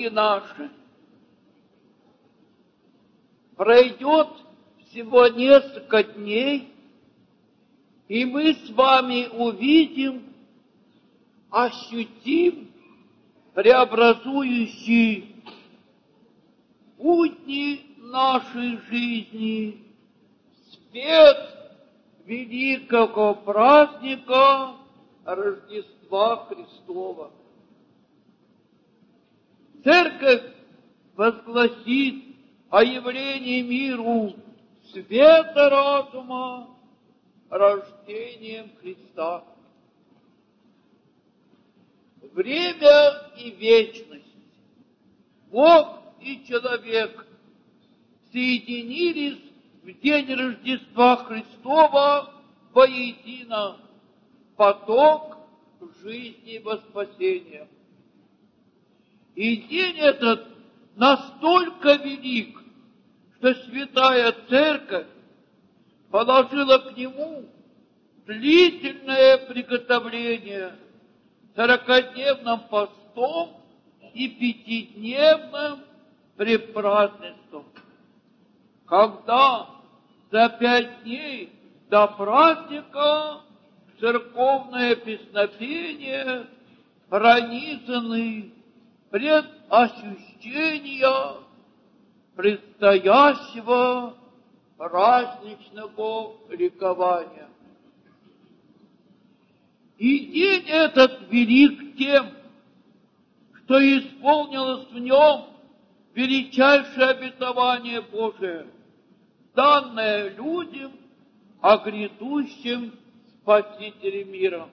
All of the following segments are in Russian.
други наши, пройдет всего несколько дней, и мы с вами увидим, ощутим преобразующий будни нашей жизни, свет великого праздника Рождества Христова. Церковь возгласит о явлении миру света разума рождением Христа. Время и вечность, Бог и человек соединились в день Рождества Христова воедино поток жизни во спасение. И день этот настолько велик, что Святая Церковь положила к нему длительное приготовление сорокадневным постом и пятидневным препразднеством. Когда за пять дней до праздника церковное песнопение пронизаны пред ощущения предстоящего праздничного ликования. И день этот велик тем, что исполнилось в нем величайшее обетование Божие, данное людям о грядущем Спасителе мира.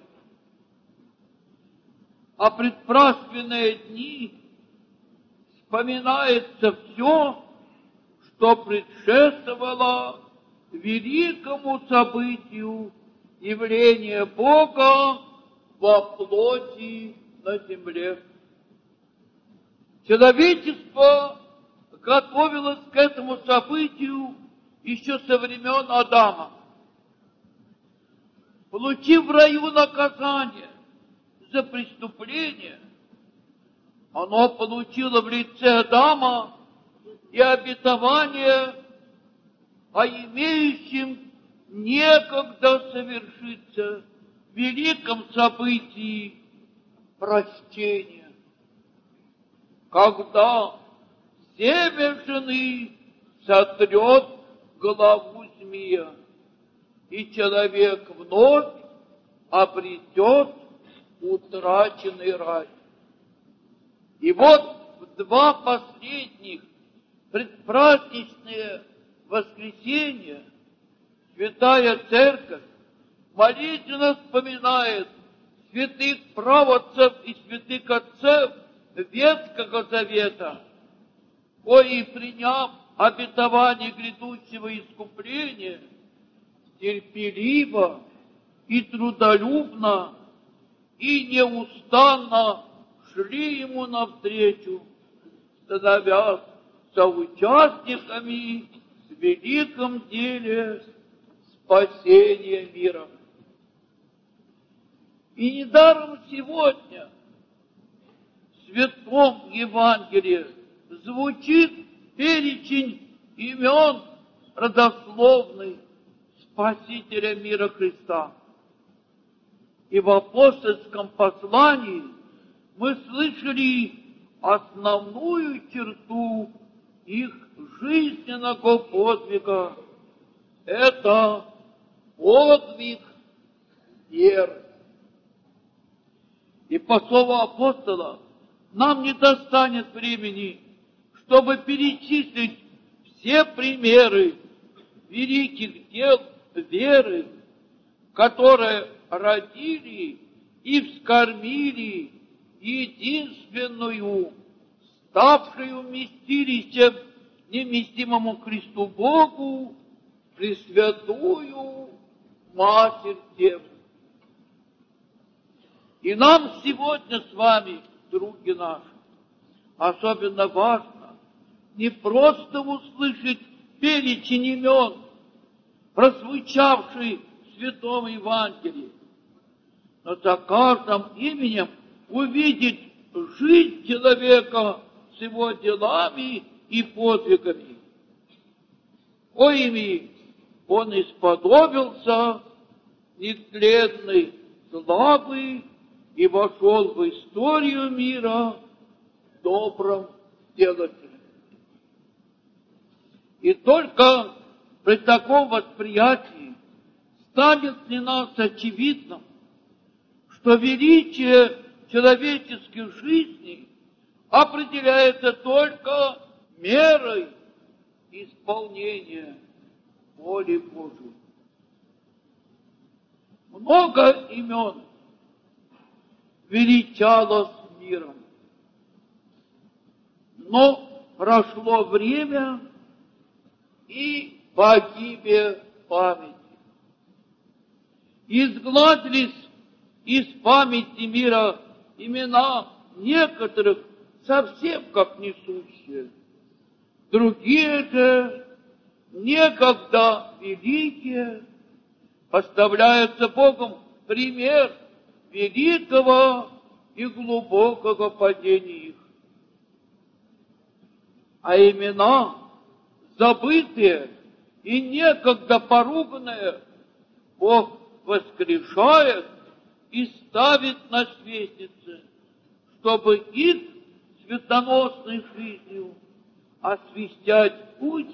А предпраздненные дни вспоминается все, что предшествовало великому событию явления Бога во плоти на земле. Человечество готовилось к этому событию еще со времен Адама. Получив в раю наказание за преступление, оно получило в лице Адама и обетование о имеющем некогда совершиться великом событии прощения, когда семя жены сотрет голову змея, и человек вновь обретет утраченный рай. И вот в два последних предпраздничные воскресенья Святая Церковь молитвенно вспоминает святых правоцев и святых отцев Ветского Завета, кои, приняв обетование грядущего искупления, терпеливо и трудолюбно и неустанно шли ему навстречу, становясь соучастниками в великом деле спасения мира. И недаром сегодня в Святом Евангелии звучит перечень имен родословный Спасителя мира Христа. И в апостольском послании мы слышали основную черту их жизненного подвига. Это подвиг веры. И по слову апостола нам не достанет времени, чтобы перечислить все примеры великих дел веры, которые родили и вскормили единственную, ставшую вместилищем неместимому Христу Богу, Пресвятую Матерь Деву. И нам сегодня с вами, други наши, особенно важно не просто услышать перечень имен, прозвучавший в Святом Евангелии, но за каждым именем увидеть жизнь человека с его делами и подвигами. Коими он исподобился нетленной славы и вошел в историю мира добрым делателем. И только при таком восприятии станет для нас очевидным, что величие человеческих жизней определяется только мерой исполнения воли Божьей. Много имен величалось миром. Но прошло время, и погибе памяти. Изгладились из памяти мира имена некоторых совсем как несущие. Другие же, некогда великие, поставляются Богом пример великого и глубокого падения их. А имена, забытые и некогда поруганные, Бог воскрешает и ставит на светице, чтобы их светоносной жизнью освещать путь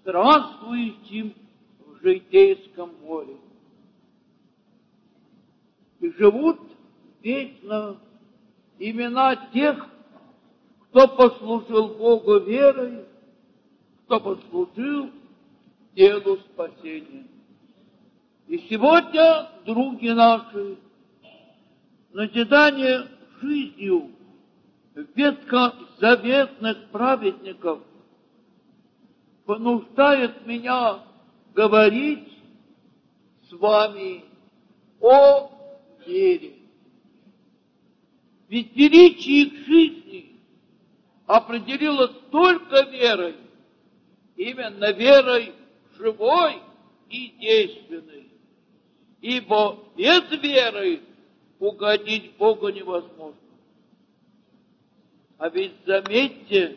странствующим в житейском море. И живут вечно имена тех, кто послужил Богу верой, кто послужил делу спасения. И сегодня, други наши, назидание жизнью ветхозаветных праведников понуждает меня говорить с вами о вере. Ведь величие их жизни определилось только верой, именно верой живой и действенной. Ибо без веры угодить Богу невозможно. А ведь заметьте,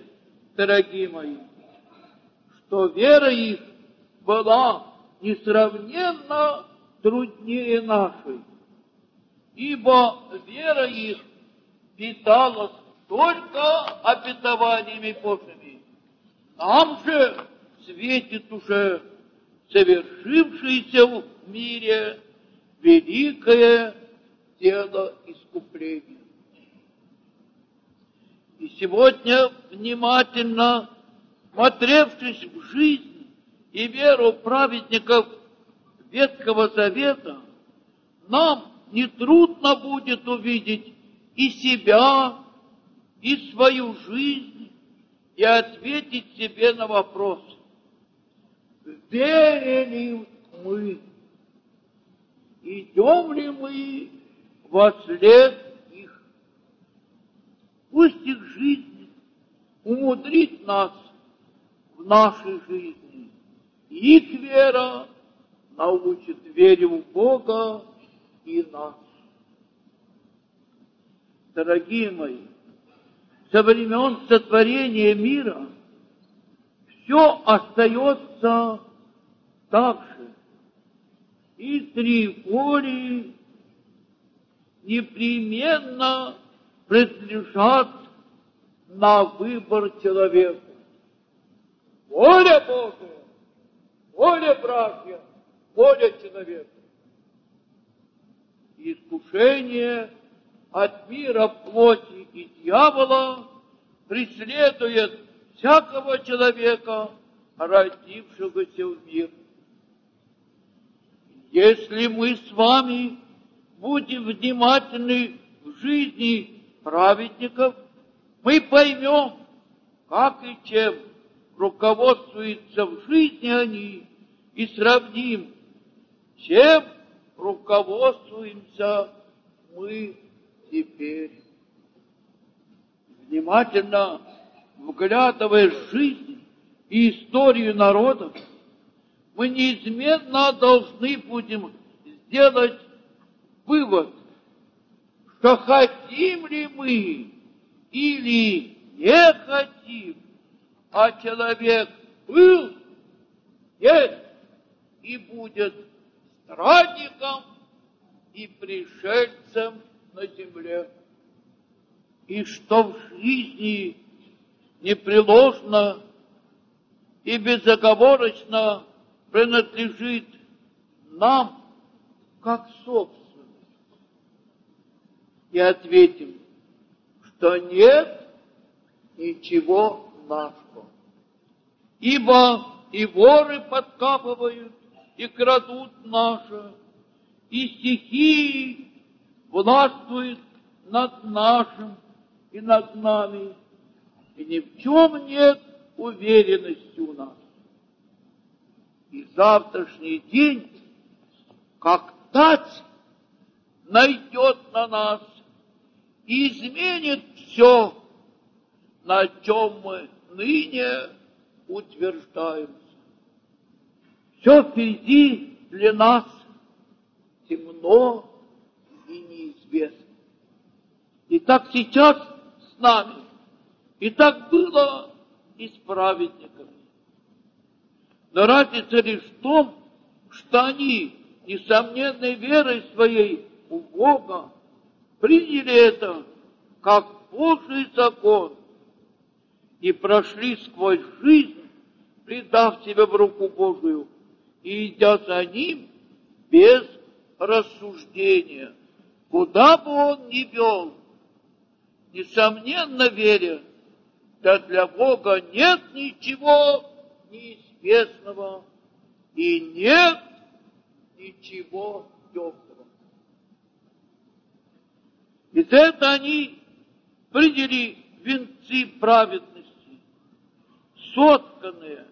дорогие мои, что вера их была несравненно труднее нашей, ибо вера их питалась только обетованиями Божьими. Нам же светит уже совершившееся в мире великое дело искупления. И сегодня, внимательно смотревшись в жизнь и веру праведников Ветхого Завета, нам нетрудно будет увидеть и себя, и свою жизнь, и ответить себе на вопрос, верили мы, идем ли мы во след их. Пусть их жизнь умудрит нас в нашей жизни. Их вера научит вере в Бога и нас. Дорогие мои, со времен сотворения мира все остается так же. И три воли непременно принадлежат на выбор человека. Воля Божия, воля братья, воля человека. Искушение от мира плоти и дьявола преследует всякого человека, родившегося в мир. Если мы с вами будем внимательны в жизни праведников, мы поймем, как и чем руководствуются в жизни они, и сравним, чем руководствуемся мы теперь. Внимательно вглядывая в жизнь и историю народов, мы неизменно должны будем сделать вывод, что хотим ли мы или не хотим, а человек был, есть и будет странником и пришельцем на земле. И что в жизни непреложно и безоговорочно принадлежит нам, как собственность. И ответим, что нет ничего нашего. Ибо и воры подкапывают, и крадут наше, и стихии властвуют над нашим и над нами, и ни в чем нет уверенности у нас. И завтрашний день, как тать, найдет на нас и изменит все, на чем мы ныне утверждаемся. Все впереди для нас темно и неизвестно. И так сейчас с нами, и так было и с праведниками. Но разница лишь в том, что они, несомненной верой своей у Бога, приняли это как Божий закон и прошли сквозь жизнь, предав себя в руку Божию и идя за ним без рассуждения, куда бы он ни вел, несомненно веря, да для Бога нет ничего неизвестного и нет ничего темного. Ведь это они приняли венцы праведности, сотканные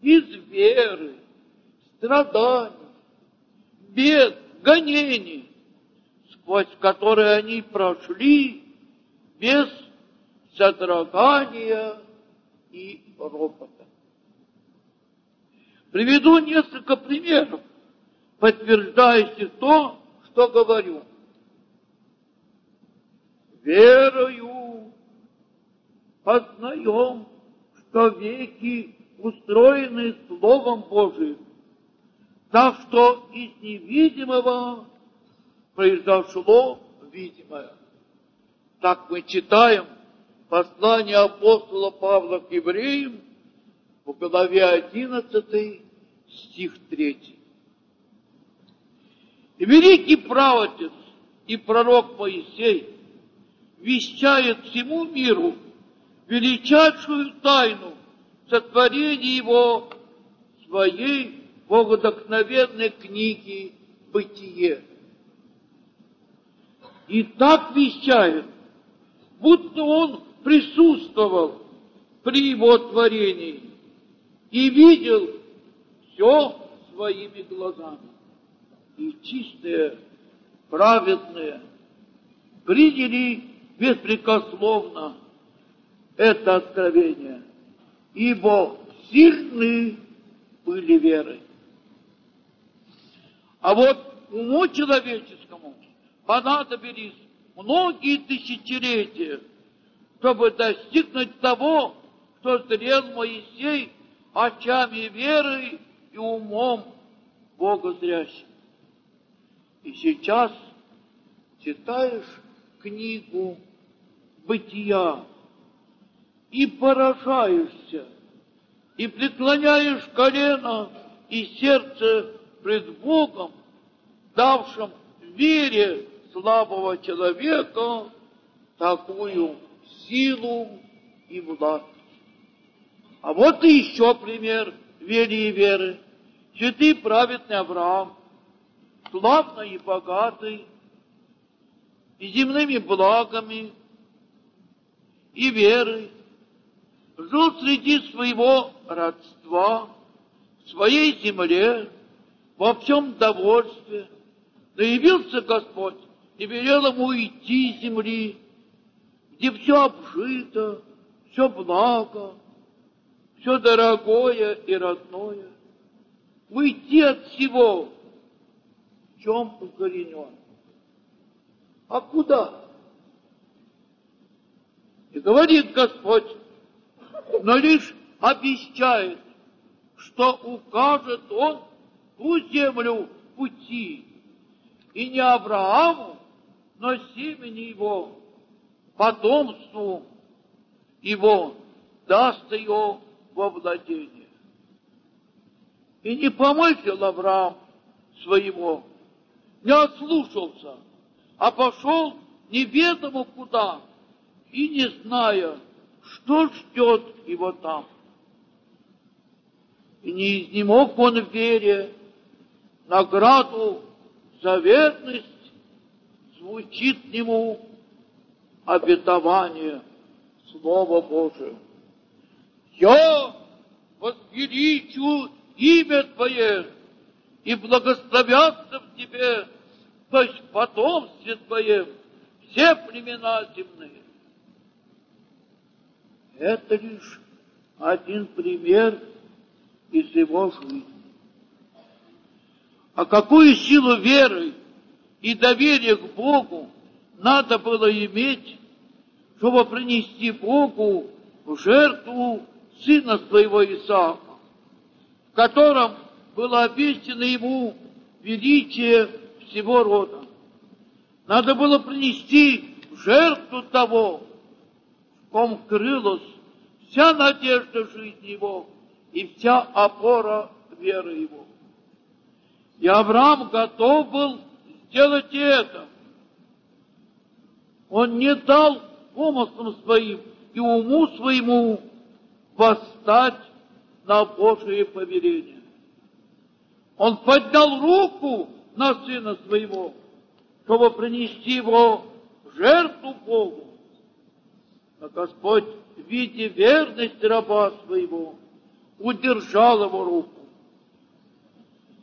из веры, страданий, бед, гонений, сквозь которые они прошли без содрогания и ропота. Приведу несколько примеров, подтверждающих то, что говорю. Верою познаем, что веки устроены Словом Божиим, так что из невидимого произошло видимое. Так мы читаем послание апостола Павла к евреям в главе 11, стих 3. И великий правотец и пророк Моисей вещает всему миру величайшую тайну сотворения его своей богодохновенной книги «Бытие». И так вещает, будто он присутствовал при его творении и видел все своими глазами. И чистые, праведные приняли беспрекословно это откровение, ибо сильны были верой. А вот уму человеческому понадобились многие тысячелетия, чтобы достигнуть того, что зрел Моисей очами веры и умом Бога зрящим. И сейчас читаешь книгу бытия и поражаешься, и преклоняешь колено и сердце пред Богом, давшим вере слабого человека такую силу и власть. А вот и еще пример веры и веры. Святый праведный Авраам, славный и богатый, и земными благами, и верой, жил среди своего родства, в своей земле, во всем довольстве. Но явился Господь и велел ему уйти из земли, где все обжито, все благо, все дорогое и родное. Уйти от всего, в чем укоренен. А куда? И говорит Господь, но лишь обещает, что укажет Он ту землю пути, и не Аврааму, но семени его, потомству его, даст ее во владение. И не помыслил Авраам своего, не отслушался, а пошел неведомо куда, и не зная, что ждет его там. И не изнемог он в вере награду за верность, звучит ему обетование Слова Божие. Я возвеличу имя Твое и благословятся в Тебе, в потомстве Твоем, все племена земные. Это лишь один пример из его жизни. А какую силу веры и доверия к Богу надо было иметь, чтобы принести Богу жертву сына своего Исаака, в котором было обещано ему величие всего рода. Надо было принести жертву того, в ком крылась вся надежда жизни его и вся опора веры его. И Авраам готов был сделать это. Он не дал помыслам своим и уму своему восстать на Божие повеление. Он поднял руку на сына своего, чтобы принести его в жертву Богу. Но Господь, видя верность раба своего, удержал его руку.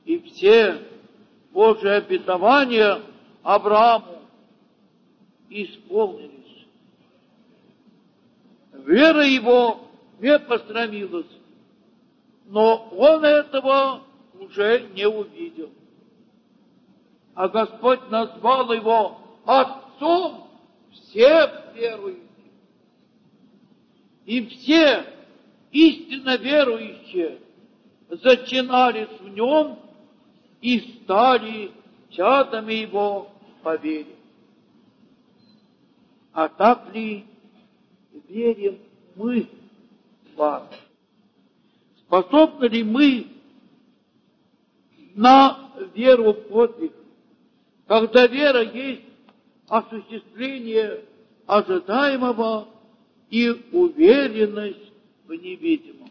И все Божьи обетования Аврааму исполнились. Вера его не пострамилась, но он этого уже не увидел. А Господь назвал его отцом всех верующих. И все истинно верующие зачинались в нем и стали чадами его по вере. А так ли верим мы вами? Способны ли мы на веру подвиг, когда вера есть осуществление ожидаемого и уверенность в невидимом.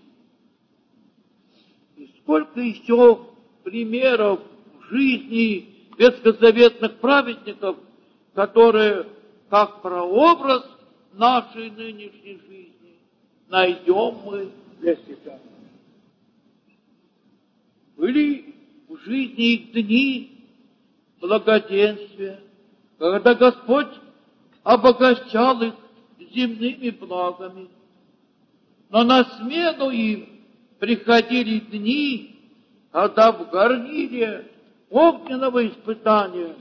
И сколько еще примеров в жизни ветхозаветных праведников, которые как прообраз нашей нынешней жизни найдем мы для себя. Были в жизни их дни благоденствия, когда Господь обогащал их земными благами, но на смену им приходили дни, когда в горниле огненного испытания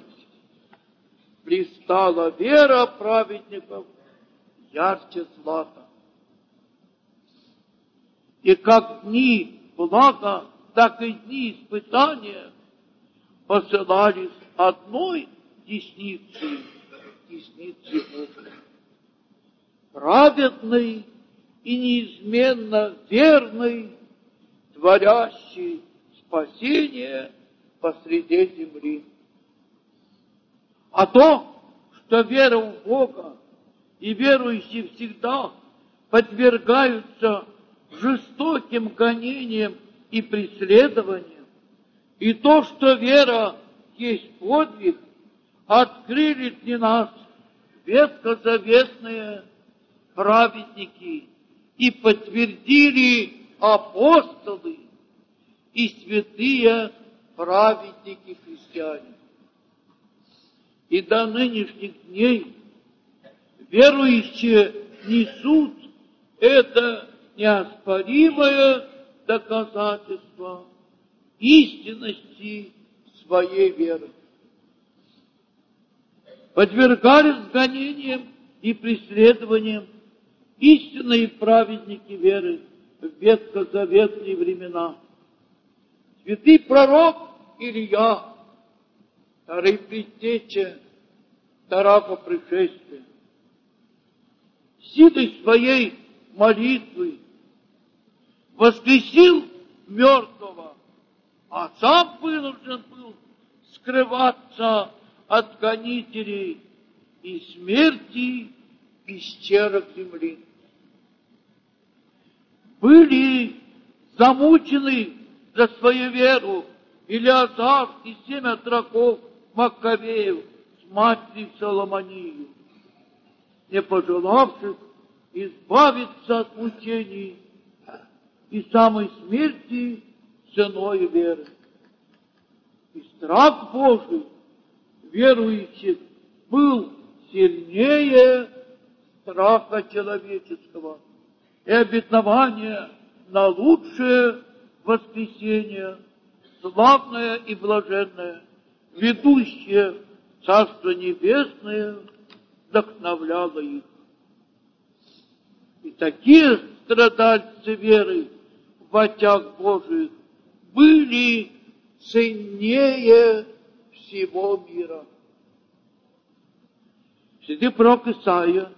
блистала вера праведников ярче злата. И как дни блага, так и дни испытания посылались одной десницы, десницы Бога. Праведный и неизменно верный, творящий спасение посреди земли. А то, что вера в Бога и верующие всегда подвергаются жестоким гонениям и преследованиям, и то, что вера есть подвиг, открыли для нас ветхозаветные праведники и подтвердили апостолы и святые праведники христиане. И до нынешних дней верующие несут это неоспоримое доказательство истинности своей веры. Подвергались гонениям и преследованиям истинные праведники веры в ветхозаветные времена. Святый пророк Илья, второй предтеча Тарака пришествия, силой своей молитвы воскресил мертвого, а сам вынужден был скрываться от гонителей и смерти пещерах земли. Были замучены за свою веру Илиазар и семь отроков Маккавеев с матерью Соломонию, не пожелавших избавиться от мучений и самой смерти ценой веры. И страх Божий верующих был сильнее страха человеческого и обетования на лучшее воскресение, славное и блаженное, ведущее Царство Небесное, вдохновляло их. И такие страдальцы веры в очах Божиих были ценнее всего мира. Святый пророк Исаия,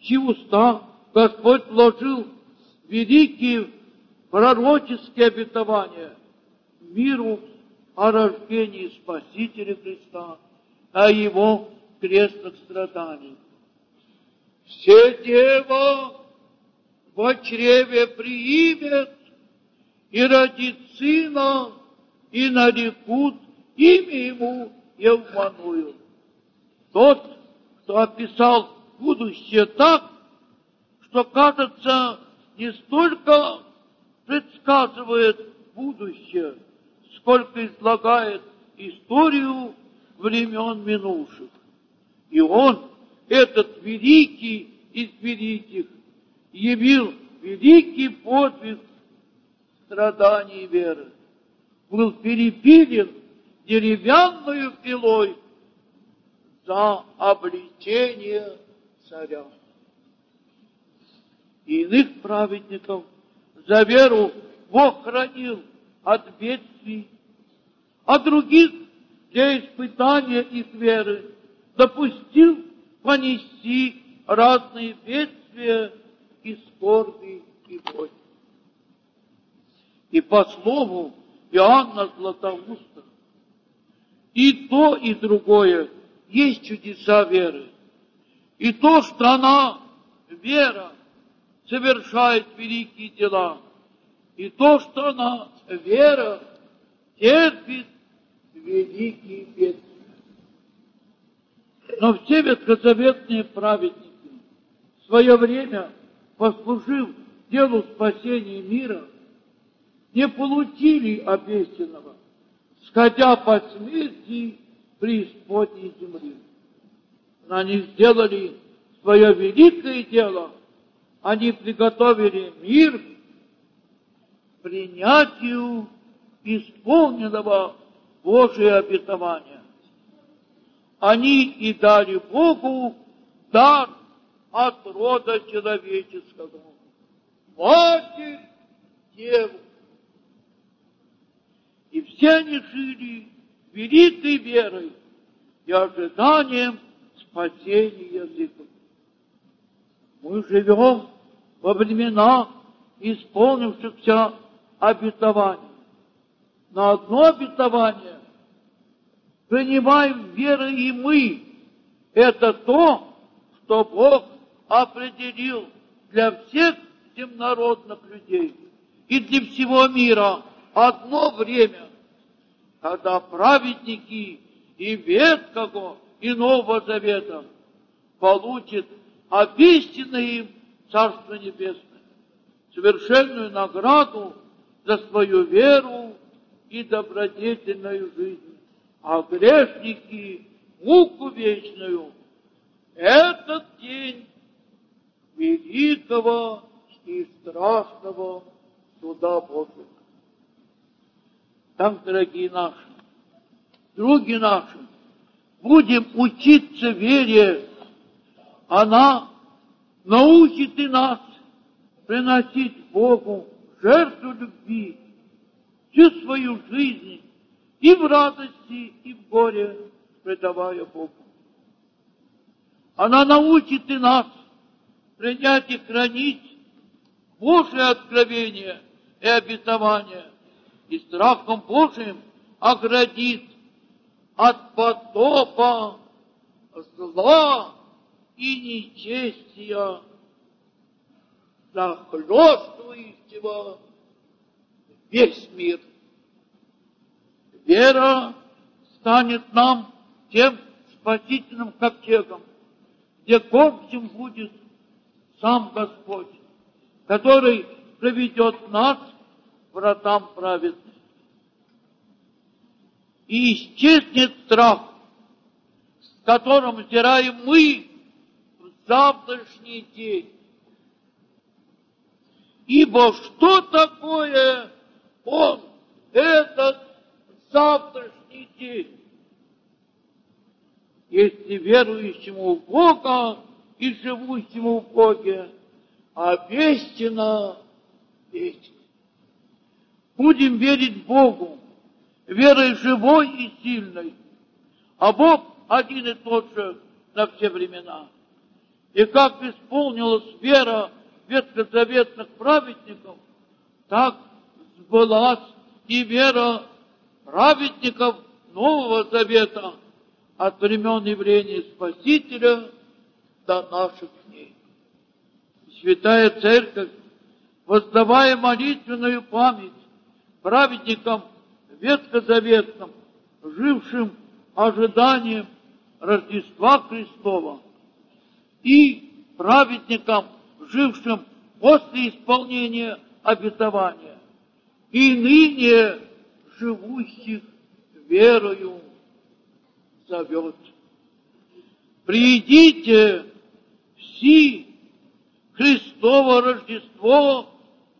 чьи уста Господь вложил великие пророческие обетования миру о рождении Спасителя Христа, о Его крестных страданиях. Все дева в чреве приимет и родит сына, и нарекут имя ему Евмануил. Тот, кто описал будущее так, что, кажется, не столько предсказывает будущее, сколько излагает историю времен минувших. И он, этот великий из великих, явил великий подвиг страданий веры. Был перепилен деревянную пилой за обличение царя. И иных праведников за веру Бог хранил от бедствий, а других для испытания их веры допустил понести разные бедствия и скорби и боль. И по слову Иоанна Златоуста, и то, и другое есть чудеса веры. И то, что она, вера, совершает великие дела, и то, что она, вера, терпит великие бедствия. Но все ветхозаветные праведники, в свое время послужив делу спасения мира, не получили обещанного, сходя по смерти преисподней земли. Но они сделали свое великое дело, они приготовили мир принятию исполненного Божие обетования. Они и дали Богу дар от рода человеческого. Матерь Деву. И все они жили великой верой и ожиданием спасения языков. Мы живем во времена исполнившихся обетований. На одно обетование принимаем верой и мы. Это то, что Бог определил для всех земнородных людей и для всего мира одно время, когда праведники и Ветхого, и Нового Завета получат обещанное им Царство Небесное, совершенную награду за свою веру и добродетельную жизнь, а грешники муку вечную. Этот день великого и страшного суда Божьего. Так, дорогие наши, други наши, будем учиться вере. Она научи ты нас приносить Богу жертву любви, всю свою жизнь и в радости, и в горе предавая Богу. Она научит и нас принять и хранить Божие откровение и обетование, и страхом Божиим оградит от потопа зла и нечестия, захлестывающего весь мир. Вера станет нам тем спасительным ковчегом, где кормчим будет сам Господь, который приведет нас вратам праведности. И исчезнет страх, с которым взираем мы в завтрашний день. Ибо что такое Он, этот завтрашний день? Если верующему в Бога и живущему в Боге обещано вечность. Будем верить Богу, верой живой и сильной, а Бог один и тот же на все времена. И как исполнилась вера ветхозаветных праведников, так сбылась и вера праведников Нового Завета от времен явления Спасителя до наших дней. Святая Церковь, воздавая молитвенную память праведникам ветхозаветным, жившим ожиданием Рождества Христова, и праведникам, жившим после исполнения обетования, и ныне живущих верою зовет. Придите все Христово Рождество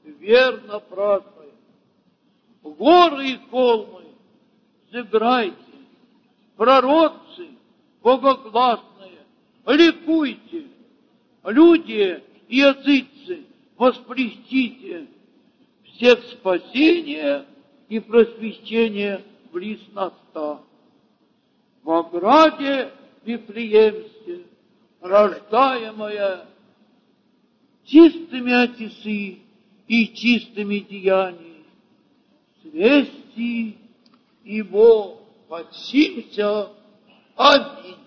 верно празднуем. Горы и холмы, сыграйте, прородцы богогласные, ликуйте, люди и языцы, воспрестите всех спасения и просвещения близ наста. В ограде Вифлеемске, рождаемая чистыми отесы и чистыми деяниями, свести его подсимся. Аминь.